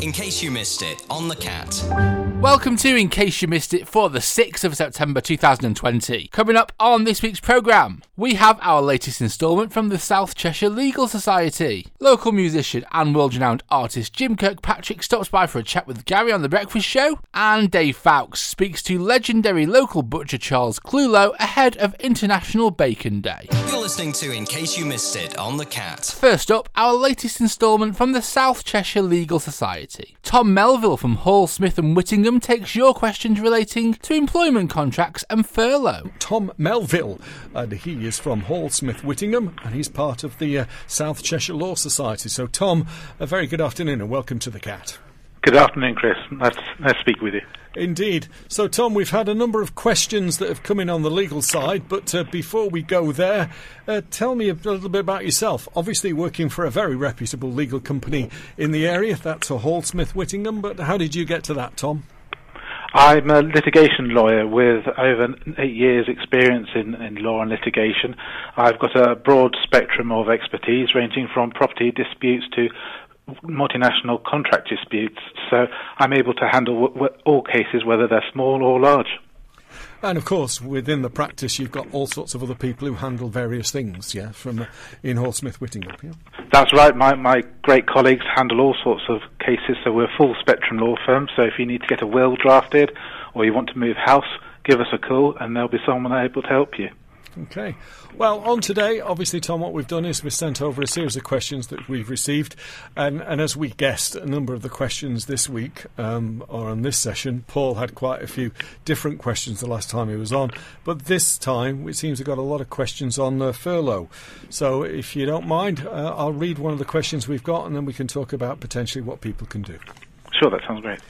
In case you missed it, on the cat. Welcome to In Case You Missed It for the 6th of September 2020. Coming up on this week's programme, we have our latest instalment from the South Cheshire Legal Society. Local musician and world renowned artist Jim Kirkpatrick stops by for a chat with Gary on The Breakfast Show, and Dave Fowkes speaks to legendary local butcher Charles Clulow ahead of International Bacon Day. You're listening to In Case You Missed It, on the cat. First up, our latest instalment from the South Cheshire Legal Society. Tom Melville from Hall, Smith and Whittingham takes your questions relating to employment contracts and furlough. Tom Melville, and he is from Hall, Smith Whittingham, and he's part of the uh, South Cheshire Law Society. So, Tom, a very good afternoon and welcome to the Cat. Good afternoon, Chris. Nice, nice to speak with you. Indeed. So, Tom, we've had a number of questions that have come in on the legal side, but uh, before we go there, uh, tell me a little bit about yourself. Obviously, working for a very reputable legal company in the area, that's a Hall Smith Whittingham, but how did you get to that, Tom? I'm a litigation lawyer with over eight years' experience in, in law and litigation. I've got a broad spectrum of expertise ranging from property disputes to multinational contract disputes, so I'm able to handle w- w- all cases, whether they're small or large. And of course, within the practice, you've got all sorts of other people who handle various things, yeah, from uh, in Smith Whittingham. Yeah? That's right. My, my great colleagues handle all sorts of cases, so we're a full spectrum law firm. So if you need to get a will drafted or you want to move house, give us a call and there'll be someone able to help you. Okay. Well, on today, obviously, Tom, what we've done is we've sent over a series of questions that we've received. And, and as we guessed, a number of the questions this week um, or on this session, Paul had quite a few different questions the last time he was on. But this time, it seems we've got a lot of questions on uh, furlough. So if you don't mind, uh, I'll read one of the questions we've got and then we can talk about potentially what people can do. Sure, that sounds great.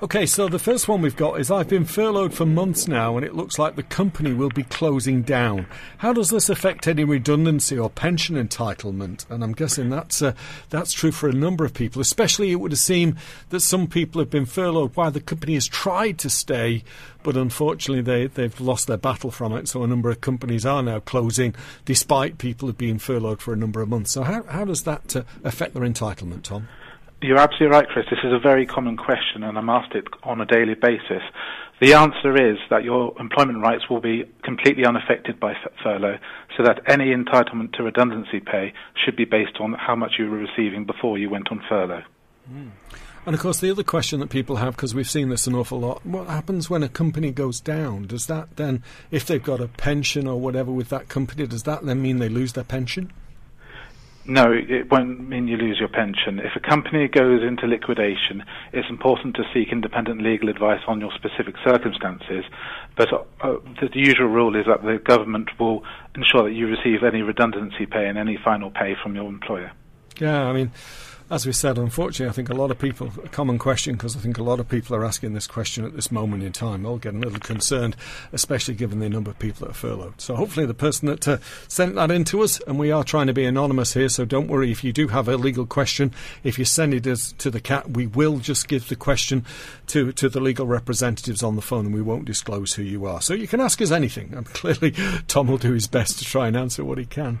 Okay, so the first one we've got is I've been furloughed for months now and it looks like the company will be closing down. How does this affect any redundancy or pension entitlement? And I'm guessing that's uh, that's true for a number of people, especially it would seem that some people have been furloughed while the company has tried to stay, but unfortunately they, they've lost their battle from it. So a number of companies are now closing despite people have been furloughed for a number of months. So how, how does that uh, affect their entitlement, Tom? You're absolutely right, Chris. This is a very common question, and I'm asked it on a daily basis. The answer is that your employment rights will be completely unaffected by furlough, so that any entitlement to redundancy pay should be based on how much you were receiving before you went on furlough. Mm. And of course, the other question that people have, because we've seen this an awful lot, what happens when a company goes down? Does that then, if they've got a pension or whatever with that company, does that then mean they lose their pension? No, it won't mean you lose your pension. If a company goes into liquidation, it's important to seek independent legal advice on your specific circumstances. But uh, the, the usual rule is that the government will ensure that you receive any redundancy pay and any final pay from your employer. Yeah, I mean, as we said, unfortunately, I think a lot of people, a common question, because I think a lot of people are asking this question at this moment in time, all getting a little concerned, especially given the number of people that are furloughed. So hopefully the person that uh, sent that in to us, and we are trying to be anonymous here, so don't worry if you do have a legal question, if you send it as, to the cat, we will just give the question to, to the legal representatives on the phone and we won't disclose who you are. So you can ask us anything, and clearly Tom will do his best to try and answer what he can.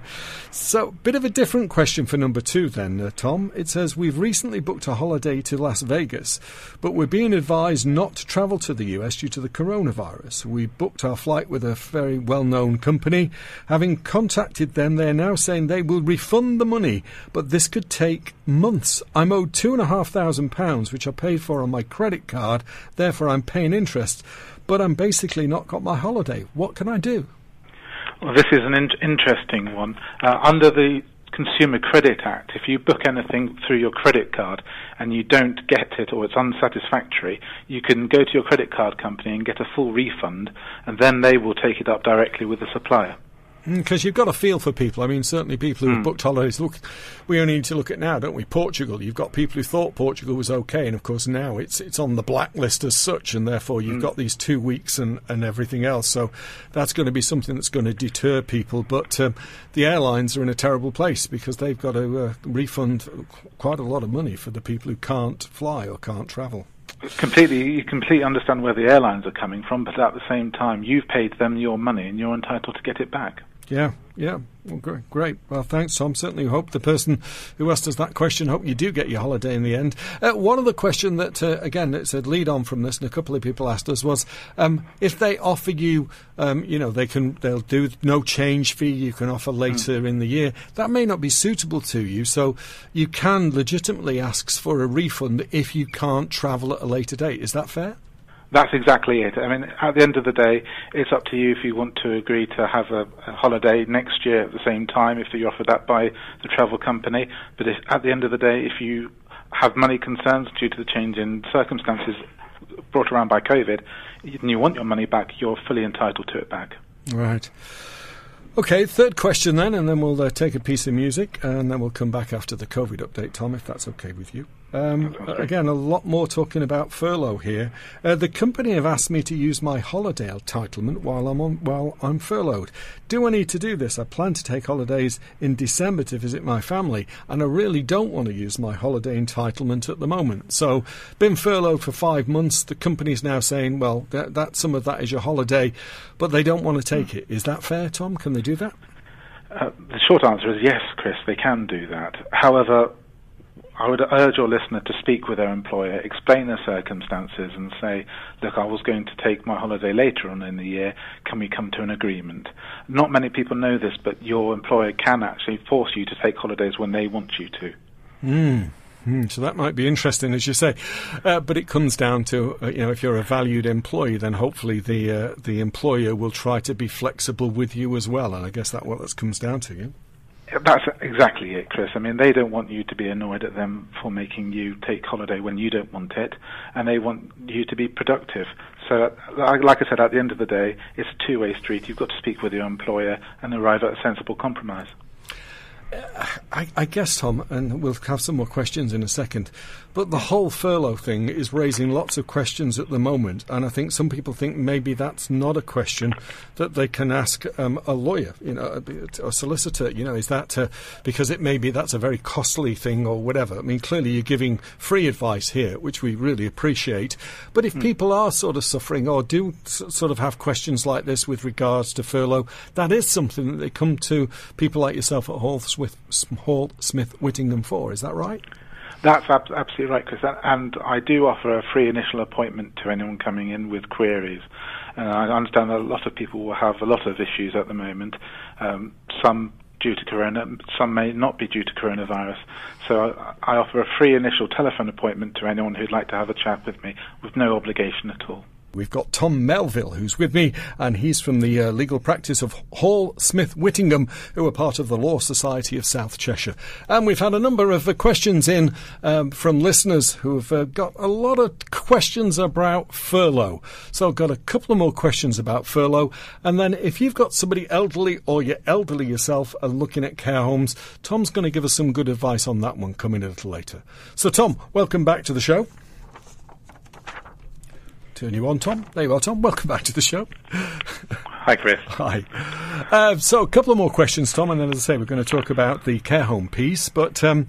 So, bit of a different question for number two then, uh, Tom. It's says we've recently booked a holiday to Las Vegas, but we're being advised not to travel to the US due to the coronavirus. We booked our flight with a very well known company. Having contacted them, they're now saying they will refund the money, but this could take months. I'm owed two and a half thousand pounds, which I paid for on my credit card, therefore I'm paying interest, but I'm basically not got my holiday. What can I do? Well, this is an in- interesting one. Uh, under the Consumer Credit Act, if you book anything through your credit card and you don't get it or it's unsatisfactory, you can go to your credit card company and get a full refund, and then they will take it up directly with the supplier. Because mm, you've got a feel for people. I mean, certainly people who have mm. booked holidays. Look, we only need to look at now, don't we? Portugal. You've got people who thought Portugal was okay, and of course now it's it's on the blacklist as such, and therefore you've mm. got these two weeks and, and everything else. So that's going to be something that's going to deter people. But um, the airlines are in a terrible place because they've got to uh, refund quite a lot of money for the people who can't fly or can't travel completely you completely understand where the airlines are coming from but at the same time you've paid them your money and you're entitled to get it back Yeah, yeah. Well, great, great. Well, thanks, Tom. Certainly hope the person who asked us that question, hope you do get your holiday in the end. Uh, one other question that, uh, again, it's a lead on from this, and a couple of people asked us was, um, if they offer you, um, you know, they can, they'll do no change fee, you can offer later mm. in the year. That may not be suitable to you, so you can legitimately ask for a refund if you can't travel at a later date. Is that fair? That's exactly it. I mean, at the end of the day, it's up to you if you want to agree to have a, a holiday next year at the same time, if you're offered that by the travel company. But if, at the end of the day, if you have money concerns due to the change in circumstances brought around by COVID, and you want your money back, you're fully entitled to it back. Right. Okay, third question then, and then we'll uh, take a piece of music, and then we'll come back after the COVID update, Tom, if that's okay with you. Um, again, a lot more talking about furlough here. Uh, the company have asked me to use my holiday entitlement while I'm on while I'm furloughed. Do I need to do this? I plan to take holidays in December to visit my family, and I really don't want to use my holiday entitlement at the moment. So, been furloughed for five months. The company's now saying, well, that, that some of that is your holiday, but they don't want to take it. Is that fair, Tom? Can they do that? Uh, the short answer is yes, Chris. They can do that. However, I would urge your listener to speak with their employer, explain their circumstances, and say, look, I was going to take my holiday later on in the year. Can we come to an agreement? Not many people know this, but your employer can actually force you to take holidays when they want you to. Mm. Mm, so that might be interesting, as you say, uh, but it comes down to uh, you know if you're a valued employee, then hopefully the uh, the employer will try to be flexible with you as well, and I guess that's what this comes down to. Yeah? That's exactly it, Chris. I mean, they don't want you to be annoyed at them for making you take holiday when you don't want it, and they want you to be productive. So, like I said, at the end of the day, it's a two-way street. You've got to speak with your employer and arrive at a sensible compromise. Uh, I, I, guess, Tom, and we'll have some more questions in a second, but the whole furlough thing is raising lots of questions at the moment, and I think some people think maybe that's not a question that they can ask um, a lawyer, you know, a, a, solicitor. You know, is that uh, because it may be that's a very costly thing or whatever? I mean, clearly you're giving free advice here, which we really appreciate. But if mm. people are sort of suffering or do s- sort of have questions like this with regards to furlough, that is something that they come to people like yourself at Hall Smith, Hall Smith Whittingham for. Is that right? That's ab- absolutely right, Chris. And I do offer a free initial appointment to anyone coming in with queries. I understand that a lot of people will have a lot of issues at the moment. Um, some due to corona, some may not be due to coronavirus. So I, I offer a free initial telephone appointment to anyone who'd like to have a chat with me with no obligation at all. We've got Tom Melville, who's with me, and he's from the uh, legal practice of Hall Smith Whittingham, who are part of the Law Society of South Cheshire. And we've had a number of uh, questions in um, from listeners who have uh, got a lot of questions about furlough. So I've got a couple of more questions about furlough. And then if you've got somebody elderly or you're elderly yourself and looking at care homes, Tom's going to give us some good advice on that one coming a little later. So, Tom, welcome back to the show. Turn you on, Tom. There you are, Tom. Welcome back to the show. Hi, Chris. Hi. Uh, so, a couple of more questions, Tom, and then, as I say, we're going to talk about the care home piece. But um,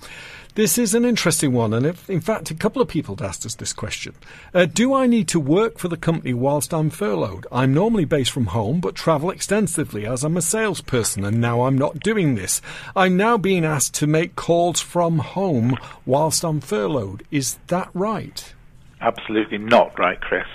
this is an interesting one, and if, in fact, a couple of people have asked us this question. Uh, do I need to work for the company whilst I'm furloughed? I'm normally based from home, but travel extensively as I'm a salesperson, and now I'm not doing this. I'm now being asked to make calls from home whilst I'm furloughed. Is that right? Absolutely not right, Chris.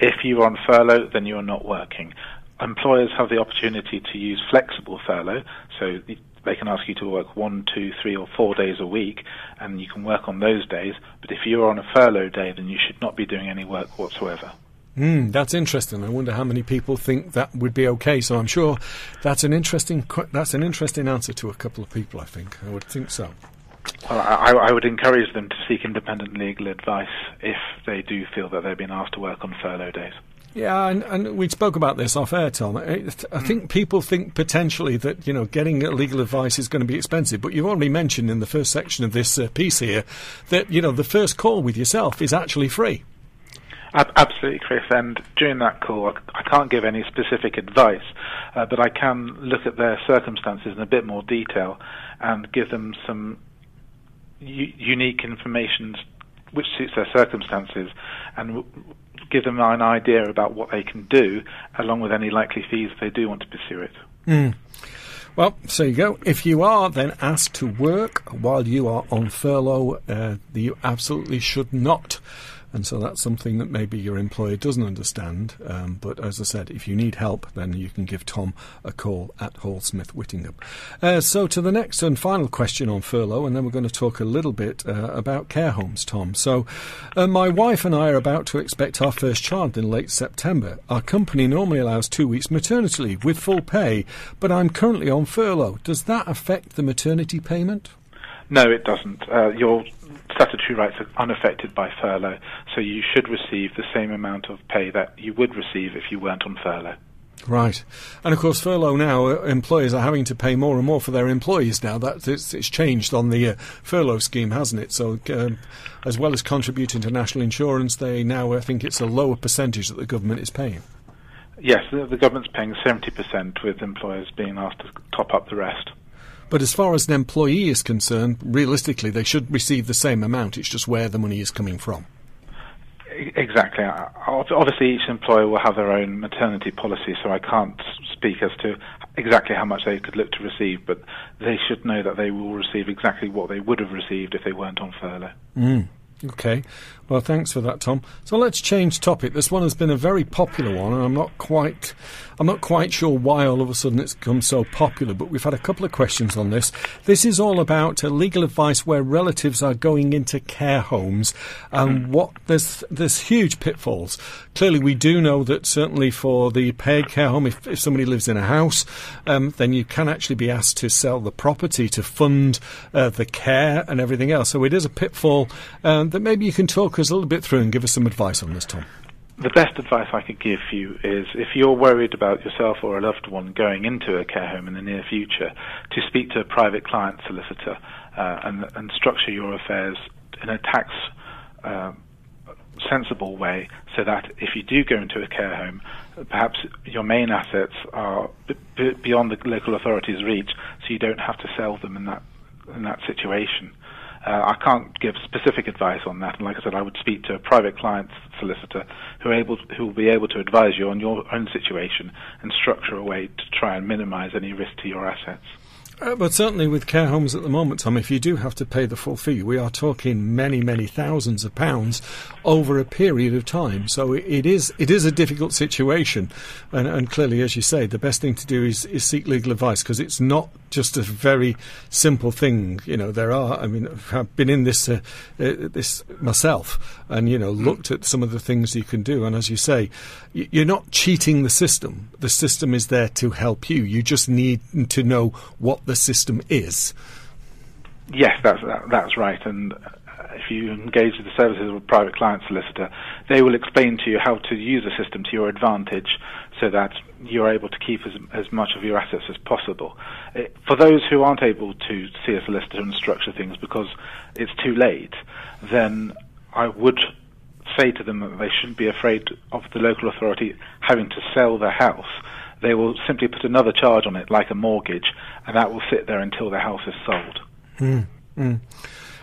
If you're on furlough, then you're not working. Employers have the opportunity to use flexible furlough, so they can ask you to work one, two, three, or four days a week, and you can work on those days. But if you're on a furlough day, then you should not be doing any work whatsoever. Mm, that's interesting. I wonder how many people think that would be okay. So I'm sure that's an interesting that's an interesting answer to a couple of people. I think I would think so. Well, I, I, would encourage them to seek independent legal advice if they do feel that they're being asked to work on furlough days. Yeah, and, and, we spoke about this off air, Tom. I, I think people think potentially that you know getting legal advice is going to be expensive, but you've already mentioned in the first section of this uh, piece here that you know the first call with yourself is actually free. Absolutely, Chris. And during that call, I can't give any specific advice, uh, but I can look at their circumstances in a bit more detail and give them some u- unique information which suits their circumstances and w- give them an idea about what they can do, along with any likely fees if they do want to pursue it. Mm. Well, so you go. If you are then asked to work while you are on furlough, uh, you absolutely should not. And so that's something that maybe your employer doesn't understand. Um, but as I said, if you need help, then you can give Tom a call at Hall Smith Whittingham. Uh, so to the next and final question on furlough, and then we're going to talk a little bit uh, about care homes, Tom. So uh, my wife and I are about to expect our first child in late September. Our company normally allows two weeks maternity leave with full pay, but I'm currently on furlough. Does that affect the maternity payment? No, it doesn't. Uh, your statutory rights are unaffected by furlough, so you should receive the same amount of pay that you would receive if you weren't on furlough. Right, and of course, furlough now uh, employers are having to pay more and more for their employees now. That it's, it's changed on the uh, furlough scheme, hasn't it? So, um, as well as contributing to national insurance, they now I think it's a lower percentage that the government is paying. Yes, the, the government's paying seventy percent, with employers being asked to top up the rest. But as far as an employee is concerned, realistically, they should receive the same amount. It's just where the money is coming from. Exactly. Obviously, each employer will have their own maternity policy, so I can't speak as to exactly how much they could look to receive, but they should know that they will receive exactly what they would have received if they weren't on furlough. Mm. Okay. Well, thanks for that, Tom. So let's change topic. This one has been a very popular one, and I'm not quite, I'm not quite sure why all of a sudden it's become so popular. But we've had a couple of questions on this. This is all about uh, legal advice where relatives are going into care homes, and mm. what there's there's huge pitfalls. Clearly, we do know that certainly for the paid care home, if, if somebody lives in a house, um, then you can actually be asked to sell the property to fund uh, the care and everything else. So it is a pitfall um, that maybe you can talk us a little bit through and give us some advice on this, Tom. The best advice I could give you is if you're worried about yourself or a loved one going into a care home in the near future, to speak to a private client solicitor uh, and, and, structure your affairs in a tax uh, sensible way so that if you do go into a care home, perhaps your main assets are b- beyond the local authority's reach, so you don't have to sell them in that in that situation. Uh, I can't give specific advice on that, and like I said, I would speak to a private client solicitor who able who will be able to advise you on your own situation and structure a way to try and minimise any risk to your assets. Uh, but certainly with care homes at the moment, Tom, if you do have to pay the full fee, we are talking many, many thousands of pounds over a period of time. So it, it is it is a difficult situation, and, and, clearly, as you say, the best thing to do is, is seek legal advice because it's not just a very simple thing. You know, there are. I mean, I've been in this uh, uh, this myself, and you know, looked at some of the things you can do. And as you say, you're not cheating the system. The system is there to help you. You just need to know what the system is. Yes, that's that, that's right. And uh, if you engage with the services of a private client solicitor, they will explain to you how to use the system to your advantage, so that you're able to keep as as much of your assets as possible. It, uh, for those who aren't able to see a solicitor and structure things because it's too late, then I would say to them that they shouldn't be afraid of the local authority having to sell their house they will simply put another charge on it, like a mortgage, and that will sit there until the house is sold. Mm, mm.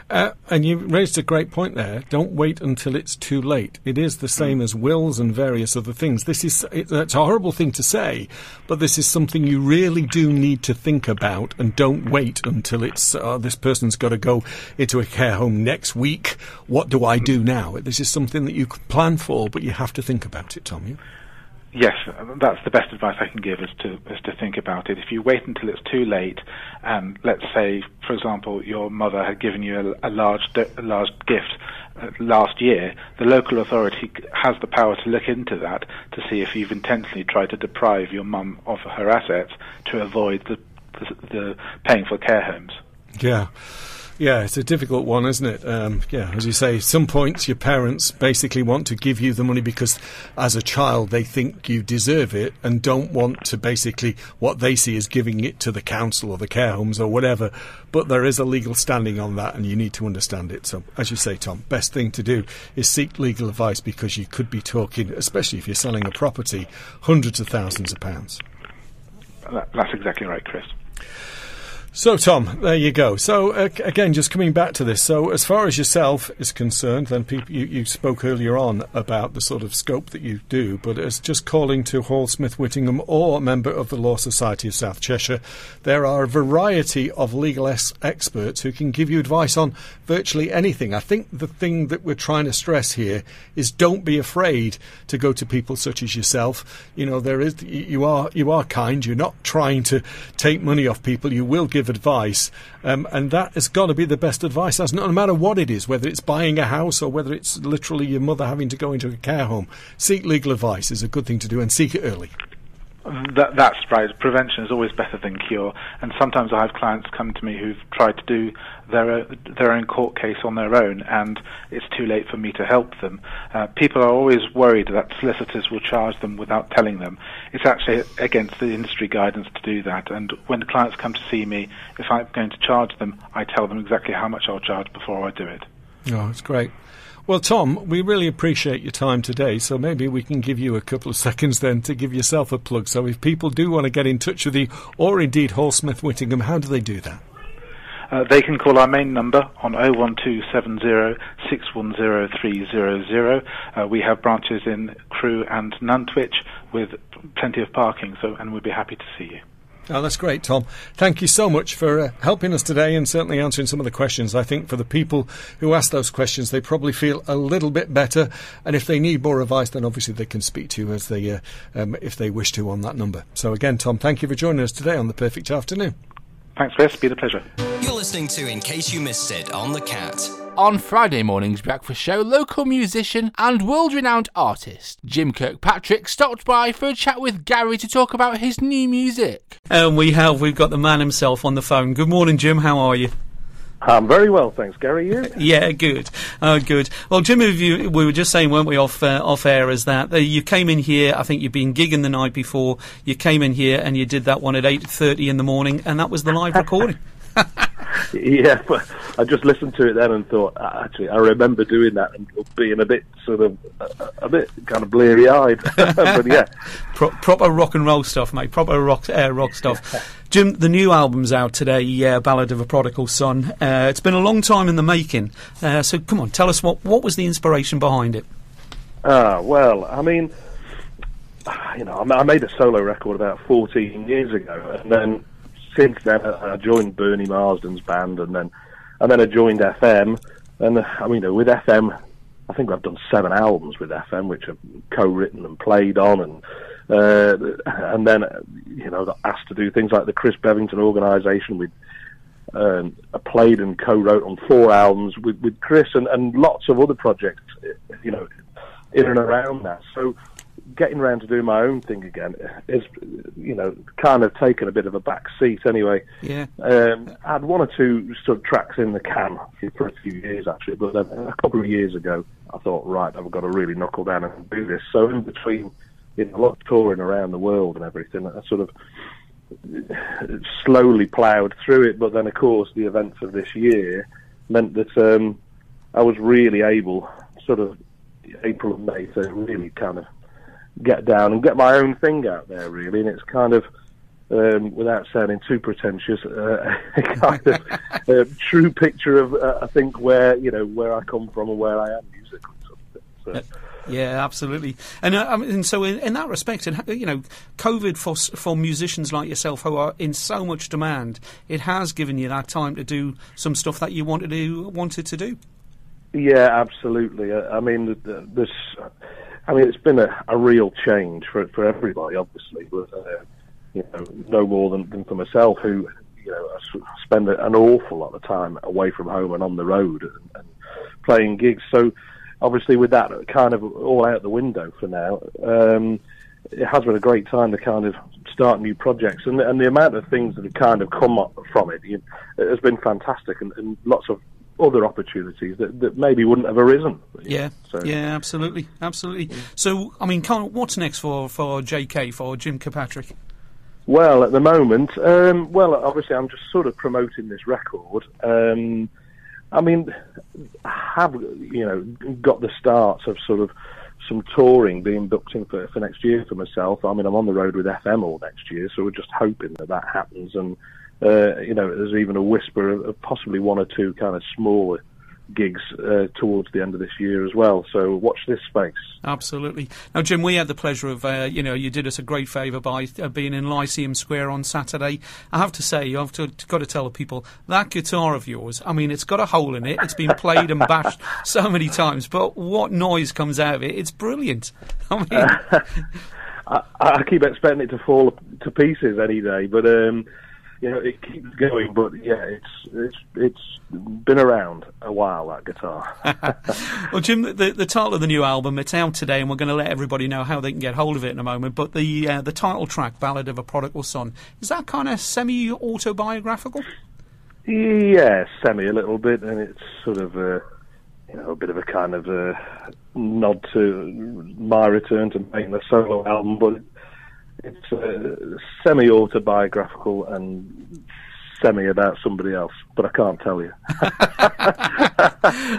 Uh, and you raised a great point there. Don't wait until it's too late. It is the same as wills and various other things. This is it, it's a horrible thing to say, but this is something you really do need to think about. And don't wait until it's uh, this person's got to go into a care home next week. What do I do now? This is something that you can plan for, but you have to think about it, Tom. You? Yes, that's the best advice I can give is to is to think about it. If you wait until it's too late, and let's say, for example, your mother had given you a, a large a large gift uh, last year, the local authority has the power to look into that to see if you've intentionally tried to deprive your mum of her assets to avoid the, the, the paying for care homes. Yeah. Yeah, it's a difficult one, isn't it? Um, yeah, as you say, some points your parents basically want to give you the money because as a child they think you deserve it and don't want to basically what they see as giving it to the council or the care homes or whatever. But there is a legal standing on that and you need to understand it. So, as you say, Tom, best thing to do is seek legal advice because you could be talking, especially if you're selling a property, hundreds of thousands of pounds. That's exactly right, Chris. So, Tom, there you go. So, uh, again, just coming back to this. So, as far as yourself is concerned, then people, you, you, spoke earlier on about the sort of scope that you do, but as just calling to Hall Smith Whittingham or a member of the Law Society of South Cheshire, there are a variety of legal es- experts who can give you advice on virtually anything. I think the thing that we're trying to stress here is don't be afraid to go to people such as yourself. You know, there is you are you are kind. You're not trying to take money off people. You will give advice, um, and that has got to be the best advice. That's no matter what it is, whether it's buying a house or whether it's literally your mother having to go into a care home. Seek legal advice is a good thing to do, and seek it early. That, that's right. Prevention is always better than cure. And sometimes I have clients come to me who've tried to do their their own court case on their own, and it's too late for me to help them. Uh, people are always worried that solicitors will charge them without telling them. It's actually against the industry guidance to do that. And when clients come to see me, if I'm going to charge them, I tell them exactly how much I'll charge before I do it. Oh, it's great. Well, Tom, we really appreciate your time today. So maybe we can give you a couple of seconds then to give yourself a plug. So if people do want to get in touch with you, or indeed Hall Smith Whittingham, how do they do that? Uh, they can call our main number on 01270 610300. Uh, we have branches in Crewe and Nantwich with plenty of parking, so and we'd be happy to see you. Oh, that's great, Tom. Thank you so much for uh, helping us today and certainly answering some of the questions. I think for the people who ask those questions, they probably feel a little bit better. And if they need more advice, then obviously they can speak to you as they, uh, um, if they wish to, on that number. So again, Tom, thank you for joining us today on the Perfect Afternoon. Thanks, Chris. Been a pleasure. You're listening to In Case You Missed It on the Cat. On Friday morning's breakfast show, local musician and world renowned artist Jim Kirkpatrick stopped by for a chat with Gary to talk about his new music. And we have, we've got the man himself on the phone. Good morning, Jim. How are you? I'm very well, thanks, Gary. You? yeah, good, uh, good. Well, Jim, you, we were just saying, weren't we, off uh, off air, is that uh, you came in here. I think you've been gigging the night before. You came in here and you did that one at eight thirty in the morning, and that was the live recording. yeah, but I just listened to it then and thought, ah, actually, I remember doing that and being a bit sort of a, a bit kind of bleary eyed. but yeah, Pro- proper rock and roll stuff, mate. Proper rock uh, rock stuff. Jim, the new album's out today. Yeah, Ballad of a Prodigal Son. Uh, it's been a long time in the making. Uh, so come on, tell us what what was the inspiration behind it. Ah, well, I mean, you know, I made a solo record about 14 years ago, and then since then, I joined Bernie Marsden's band, and then and then I joined FM. And I mean, with FM, I think I've done seven albums with FM, which I've co-written and played on, and uh, and then you know got asked to do things like the Chris Bevington organisation. We um, I played and co-wrote on four albums with with Chris, and, and lots of other projects, you know, in and around that. So getting around to doing my own thing again is, you know, kind of taken a bit of a back seat anyway. Yeah. Um, I had one or two sort of tracks in the can for a few years actually, but then a couple of years ago, I thought, right, I've got to really knuckle down and do this. So in between, you know, a lot of touring around the world and everything, I sort of slowly ploughed through it. But then, of course, the events of this year meant that um, I was really able, sort of April and May, to really kind of get down and get my own thing out there, really. And it's kind of, um, without sounding too pretentious, uh, a kind of uh, true picture of, uh, I think, where you know where I come from and where I am musically. So. Yeah, absolutely. And, uh, and so, in, in, that respect, and you know, COVID for for musicians like yourself who are in so much demand, it has given you that time to do some stuff that you wanted to wanted to do. Yeah, absolutely. Uh, I mean, this I mean, it's been a, a real change for for everybody, obviously, but uh, you know, no more than, than for myself, who you know spend an awful lot of time away from home and on the road and, and playing gigs. So, obviously, with that kind of all out the window for now, um, it has been a great time to kind of start new projects, and and the amount of things that have kind of come up from it, you know, has been fantastic, and, and lots of other opportunities that, that maybe wouldn't have arisen. Yeah, so. yeah, absolutely, absolutely. Yeah. So, I mean, what's next for, for JK, for Jim Kirkpatrick? Well, at the moment, um, well, obviously, I'm just sort of promoting this record. Um, I mean, I have you know got the starts of sort of some touring being booked in for, for next year for myself. I mean, I'm on the road with FM all next year, so we're just hoping that that happens and uh, you know, there's even a whisper of, of possibly one or two kind of smaller gigs uh, towards the end of this year as well. So watch this space. Absolutely. Now, Jim, we had the pleasure of, uh, you know, you did us a great favour by uh, being in Lyceum Square on Saturday. I have to say, I've to, got to tell the people that guitar of yours. I mean, it's got a hole in it. It's been played and bashed so many times, but what noise comes out of it? It's brilliant. I mean. I, I keep expecting it to fall to pieces any day, but um, you know, it keeps going, but yeah, it's it's it's been around a while that guitar. well, Jim, the the title of the new album it's out today, and we're going to let everybody know how they can get hold of it in a moment. But the uh, the title track, "Ballad of a Prodigal Son," is that kind of semi autobiographical? Yeah, semi a little bit, and it's sort of a you know a bit of a kind of a nod to my return to making the solo album, but it's uh, semi autobiographical and semi about somebody else, but I can't tell you.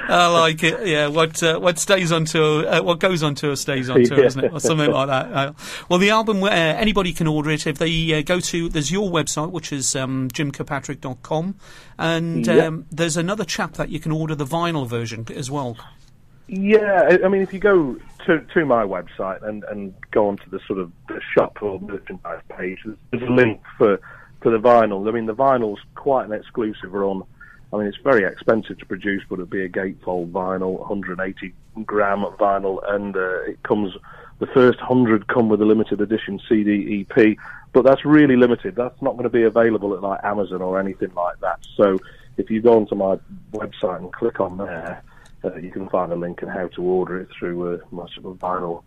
I like it. Yeah, what uh, what stays on tour, uh, what goes on tour stays on tour, yeah. isn't it, or something like that. Uh, well, the album, uh, anybody can order it if they uh, go to. There's your website, which is um, jimkirkpatrick.com, and yep. um, there's another chap that you can order the vinyl version as well. Yeah, I mean, if you go to to my website and, and go onto the sort of the shop or merchandise page, there's, there's a link for for the vinyl. I mean, the vinyl's quite an exclusive run. I mean, it's very expensive to produce, but it'd be a gatefold vinyl, 180 gram vinyl, and uh, it comes. The first hundred come with a limited edition CD EP, but that's really limited. That's not going to be available at like Amazon or anything like that. So, if you go onto my website and click on there, uh, you can find a link and how to order it through uh, my sort of vinyl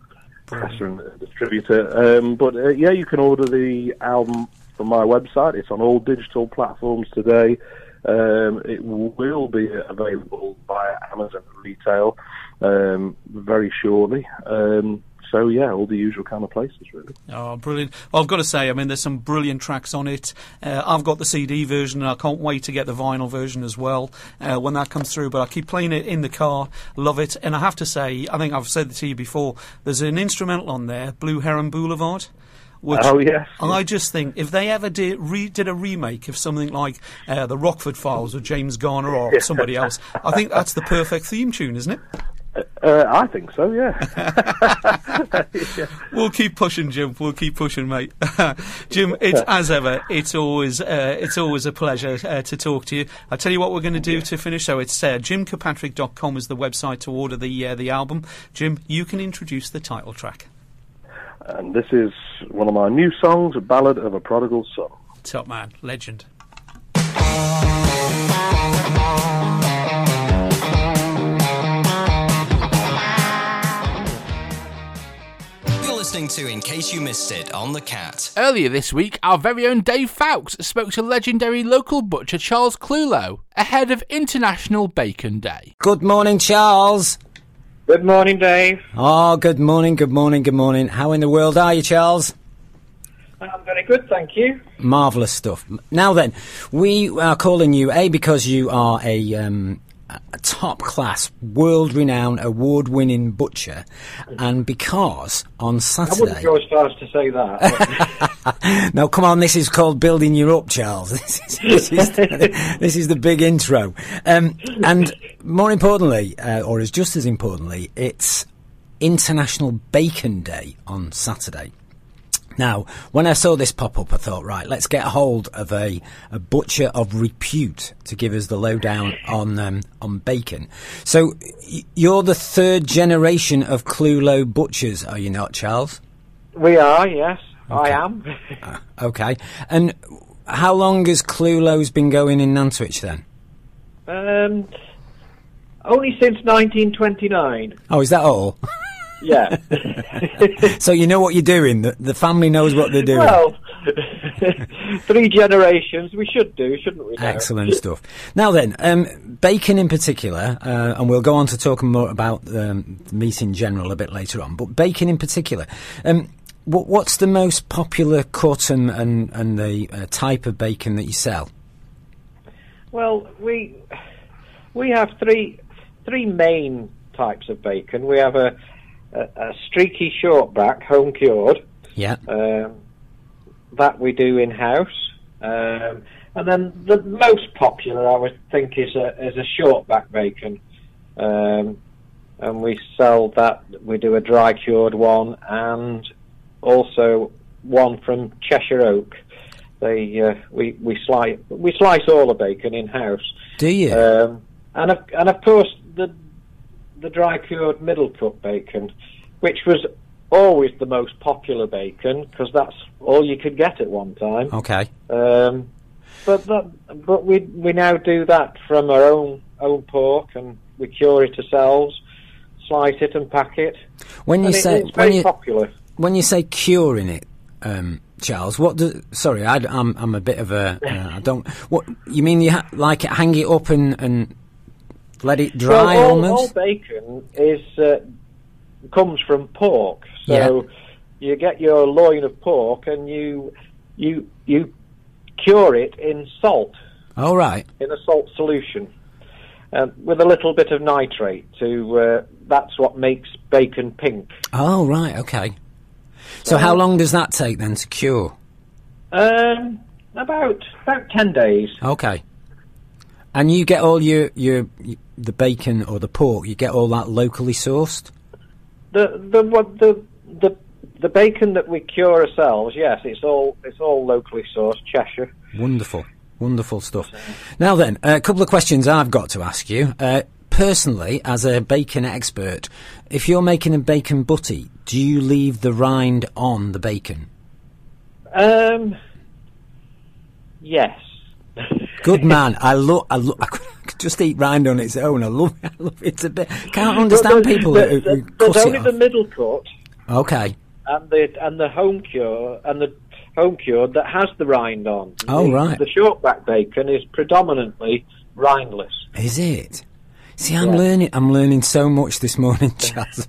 presser and distributor. Um, but uh, yeah, you can order the album from my website. It's on all digital platforms today. Um, it will be available via Amazon retail um, very shortly. Um, so yeah, all the usual kind of places really. Oh, brilliant! Well, I've got to say, I mean, there's some brilliant tracks on it. Uh, I've got the CD version, and I can't wait to get the vinyl version as well uh, when that comes through. But I keep playing it in the car, love it, and I have to say, I think I've said to you before. There's an instrumental on there, Blue Heron Boulevard. Which oh yes. I just think if they ever did re- did a remake of something like uh, the Rockford Files with James Garner or somebody else, I think that's the perfect theme tune, isn't it? Uh, I think so, yeah. yeah. We'll keep pushing, Jim. We'll keep pushing, mate. Jim, it's as ever. It's always uh, it's always a pleasure uh, to talk to you. I'll tell you what we're going to do to finish. So it's uh, jimkirkpatrick.com is the website to order the uh, the album. Jim, you can introduce the title track. And this is one of my new songs, "A Ballad of a Prodigal Son." Top man, legend. Listening to In Case You Missed It on The Cat. Earlier this week, our very own Dave Fowkes spoke to legendary local butcher Charles Clulow ahead of International Bacon Day. Good morning, Charles. Good morning, Dave. Oh, good morning, good morning, good morning. How in the world are you, Charles? I'm very good, thank you. Marvellous stuff. Now then, we are calling you, A, because you are a um, a top class, world renowned, award winning butcher, and because on Saturday. I wouldn't go as far as to say that. no, come on, this is called building you up, Charles. This is, this is, the, this is the big intro. Um, and more importantly, uh, or as just as importantly, it's International Bacon Day on Saturday. Now, when I saw this pop up, I thought, right, let's get a hold of a, a butcher of repute to give us the lowdown on um, on bacon. So, y- you're the third generation of Clulow butchers, are you not, Charles? We are, yes, okay. I am. uh, okay, and how long has Clulow's been going in Nantwich then? Um, only since 1929. Oh, is that all? Yeah. so you know what you're doing. The, the family knows what they're doing. Well, three generations. We should do, shouldn't we? Now? Excellent stuff. Now then, um, bacon in particular, uh, and we'll go on to talk more about um, meat in general a bit later on. But bacon in particular. Um, what, what's the most popular cut and, and, and the uh, type of bacon that you sell? Well, we we have three three main types of bacon. We have a a, a streaky shortback, home cured. Yeah. Um, that we do in house. Um, and then the most popular, I would think, is a is a short back bacon, um, and we sell that. We do a dry cured one, and also one from Cheshire Oak. They uh, we we slice we slice all the bacon in house. Do you? Um, and of, and of course the dry cured middle cut bacon, which was always the most popular bacon because that's all you could get at one time. okay. Um, but that, but we we now do that from our own own pork and we cure it ourselves, slice it and pack it. When you and it- say very when you popular. when you say curing it, um, Charles, what do? Sorry, I, am I'm a bit of a uh, I don't. What you mean? You ha- like it, hang it up and and let it dry well, all, all bacon is uh, comes from pork, so Yeah. you get your loin of pork and you you you cure it in salt All right. in a salt solution, um, with a little bit of nitrate. To uh, that's what makes bacon pink. Oh right. Okay. So how long does that take then to cure? Um, about about ten days. Okay. And you get all your your the bacon or the pork. You get all that locally sourced. The the what the the the bacon that we cure ourselves, yes, it's all it's all locally sourced, Cheshire. Wonderful, wonderful stuff. Now then, a couple of questions I've got to ask you. Uh, personally, as a bacon expert, if you're making a bacon butty, do you leave the rind on the bacon? Um, yes. Good man. I love. I love. I could just eat rind on its own. I love. I love it a bit. Can't understand But people the- who, who There's cut only the middle cut Okay. and the and the home cure and the home cure that has the rind on. Oh, the, right. The shortback bacon is predominantly rindless. Is it? See, I'm Yeah. learning. I'm learning so much this morning, Charles.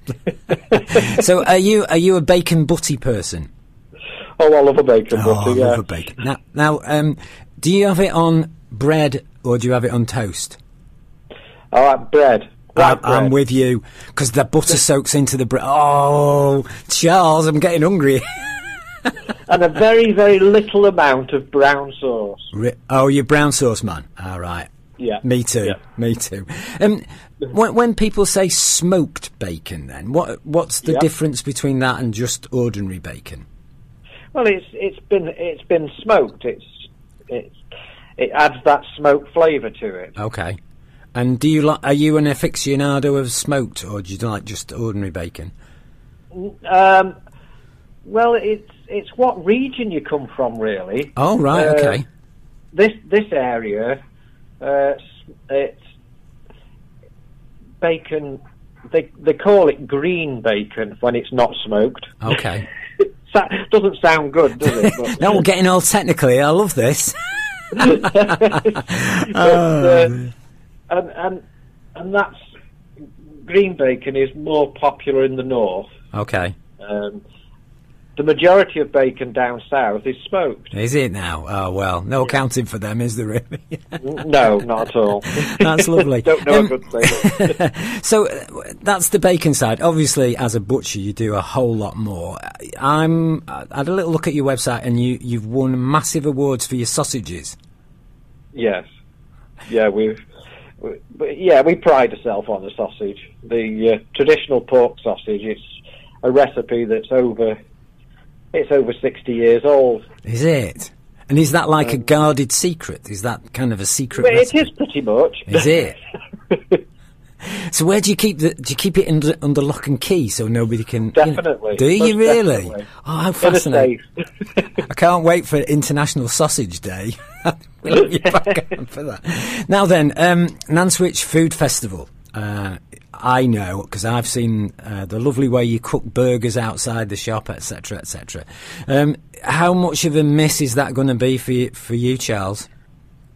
so, are you are you a bacon butty person? Oh, I love a bacon Oh, butter. I yeah. love a bacon. Now, now, um, do you have it on bread or do you have it on toast? All right, bread. I, I'm with you because the butter soaks into the bread. Oh, Charles, I'm getting hungry. and a very very little amount of brown sauce. Oh, you're brown sauce man. All right. Yeah. Me too. Yeah. Me too. Um, when, when people say smoked bacon, then what what's the Yeah. difference between that and just ordinary bacon? Well, it's it's been it's been smoked. It's it's it adds that smoke flavour to it. Okay. And do you like? Are you an aficionado of smoked, or do you like just ordinary bacon? Um, well, it's it's what region you come from, really. Oh right, Uh, okay. This this area, uh, it's bacon. They they call it green bacon when it's not smoked. Okay. Doesn't sound good, does it? But, now we're getting all technically. I love this. but, uh, and and and that's green bacon is more popular in the north. Okay. Um, the majority of bacon down south is smoked. Is it now? Oh well, no accounting for them, is there really? no, not at all. That's lovely. Don't know Um, a good thing. so uh, that's the bacon side. Obviously, as a butcher, you do a whole lot more. I'm. I had a little look at your website, and you you've won massive awards for your sausages. yes, yeah, we've. But yeah, we pride ourselves on the sausage. The uh, traditional pork sausage. It's a recipe that's over. It's over sixty years old. Is it? And is that like a guarded secret? Is that kind of a secret? It recipe? is pretty much. Is it? So where do you keep the? Do you keep it under, under lock and key so nobody can? you know- Definitely. do you really? definitely. Oh, how fascinating! safe. I can't wait for International Sausage Day. we'll you back on for that. Now then, um, Nantwich Food Festival. Uh, I know because I've seen uh, the lovely way you cook burgers outside the shop, etc., etc. Um, how much of a miss is that going to be for you, for you, Charles?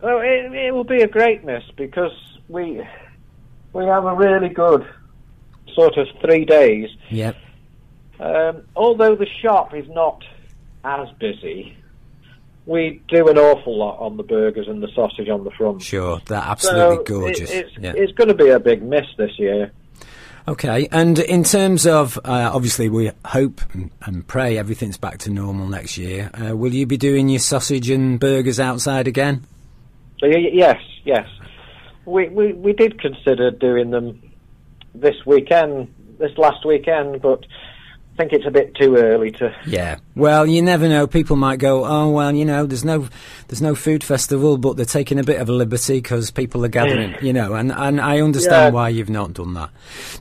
Well, it, it will be a great miss because we we have a really good sort of three days. Yep. Um, although the shop is not as busy, we do an awful lot on the burgers and the sausage on the front. Sure, they're absolutely So gorgeous. It, it's yeah. it's going to be a big miss this year. Okay, and in terms of uh, obviously, we hope and, and pray everything's back to normal next year. Uh, will you be doing your sausage and burgers outside again? Yes, yes, we, we we did consider doing them this weekend, this last weekend, but I think it's a bit too early to. Yeah. Well, you never know. People might go, "Oh, well, you know, there's no, there's no food festival, but they're taking a bit of a liberty because people are gathering." you know, and and I understand Yeah. why you've not done that.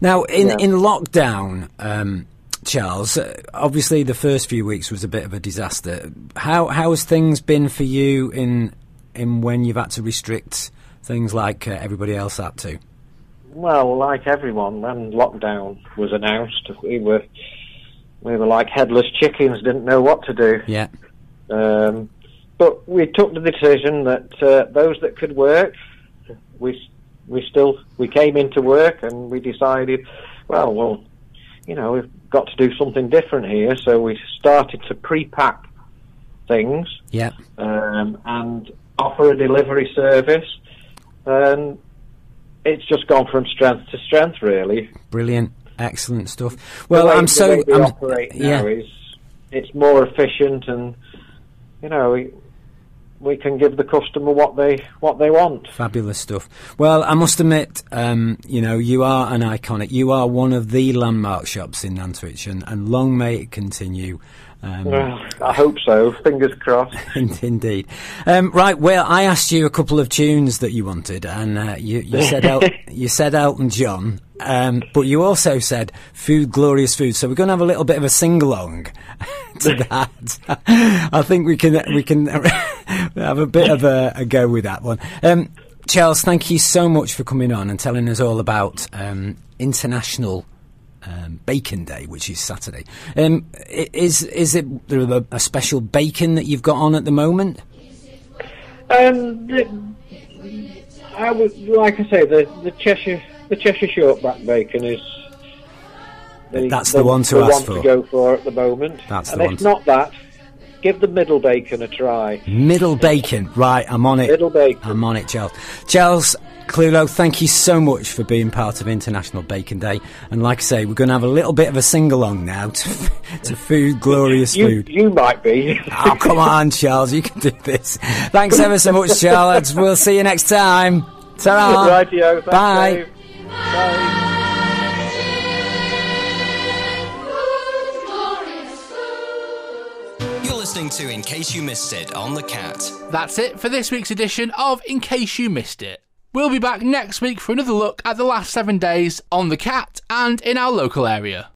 Now, in Yeah. in lockdown, um, Charles, obviously the first few weeks was a bit of a disaster. How how has things been for you in in when you've had to restrict things like uh, everybody else had to? Well, like everyone, when lockdown was announced, we were we were like headless chickens, didn't know what to do. Yeah. Um, but we took the decision that uh, those that could work, we we still we came into work and we decided, well, well, you know, we've got to do something different here. So we started to pre-pack things Yeah. um, and offer a delivery service, and it's just gone from strength to strength, really. Brilliant. Excellent stuff. Well, way, I'm so I'm, yeah. is it's more efficient, and you know we, can give the customer what they what they want. Fabulous stuff. Well, I must admit, um, you know, you are an iconic. You are one of the landmark shops in Nantwich, and, and long may it continue. Um, Well, I hope so. Fingers crossed. Indeed. Um, right. Well, I asked you a couple of tunes that you wanted, and uh, you, you said El- you said Elton John, um, but you also said "Food, Glorious Food." So we're going to have a little bit of a sing along to that. I think we can we can have a bit of a, a go with that one. Um, Charles, thank you so much for coming on and telling us all about um, International um, Bacon Day, which is Saturday. Um, is is it a, a special bacon that you've got on at the moment? Um, the, I would like I say the the Cheshire the Cheshire Shortback bacon is. That's the one to the ask one for. to go for at the moment. That's and the if one to- not that, give the middle bacon a try. Middle bacon, right? I'm on it. Middle bacon. I'm on it, Charles. Charles Clulo, thank you so much for being part of International Bacon Day. And like I say, we're going to have a little bit of a sing along now to, to food, glorious You food. you might be. Oh, come on, Charles, you can do this. Thanks ever so much, Charles. We'll see you next time. Rightio. Bye. Bye. Listening to In Case You Missed It on The Cat. That's it for this week's edition of In Case You Missed It. We'll be back next week for another look at the last seven days on the cat and in our local area.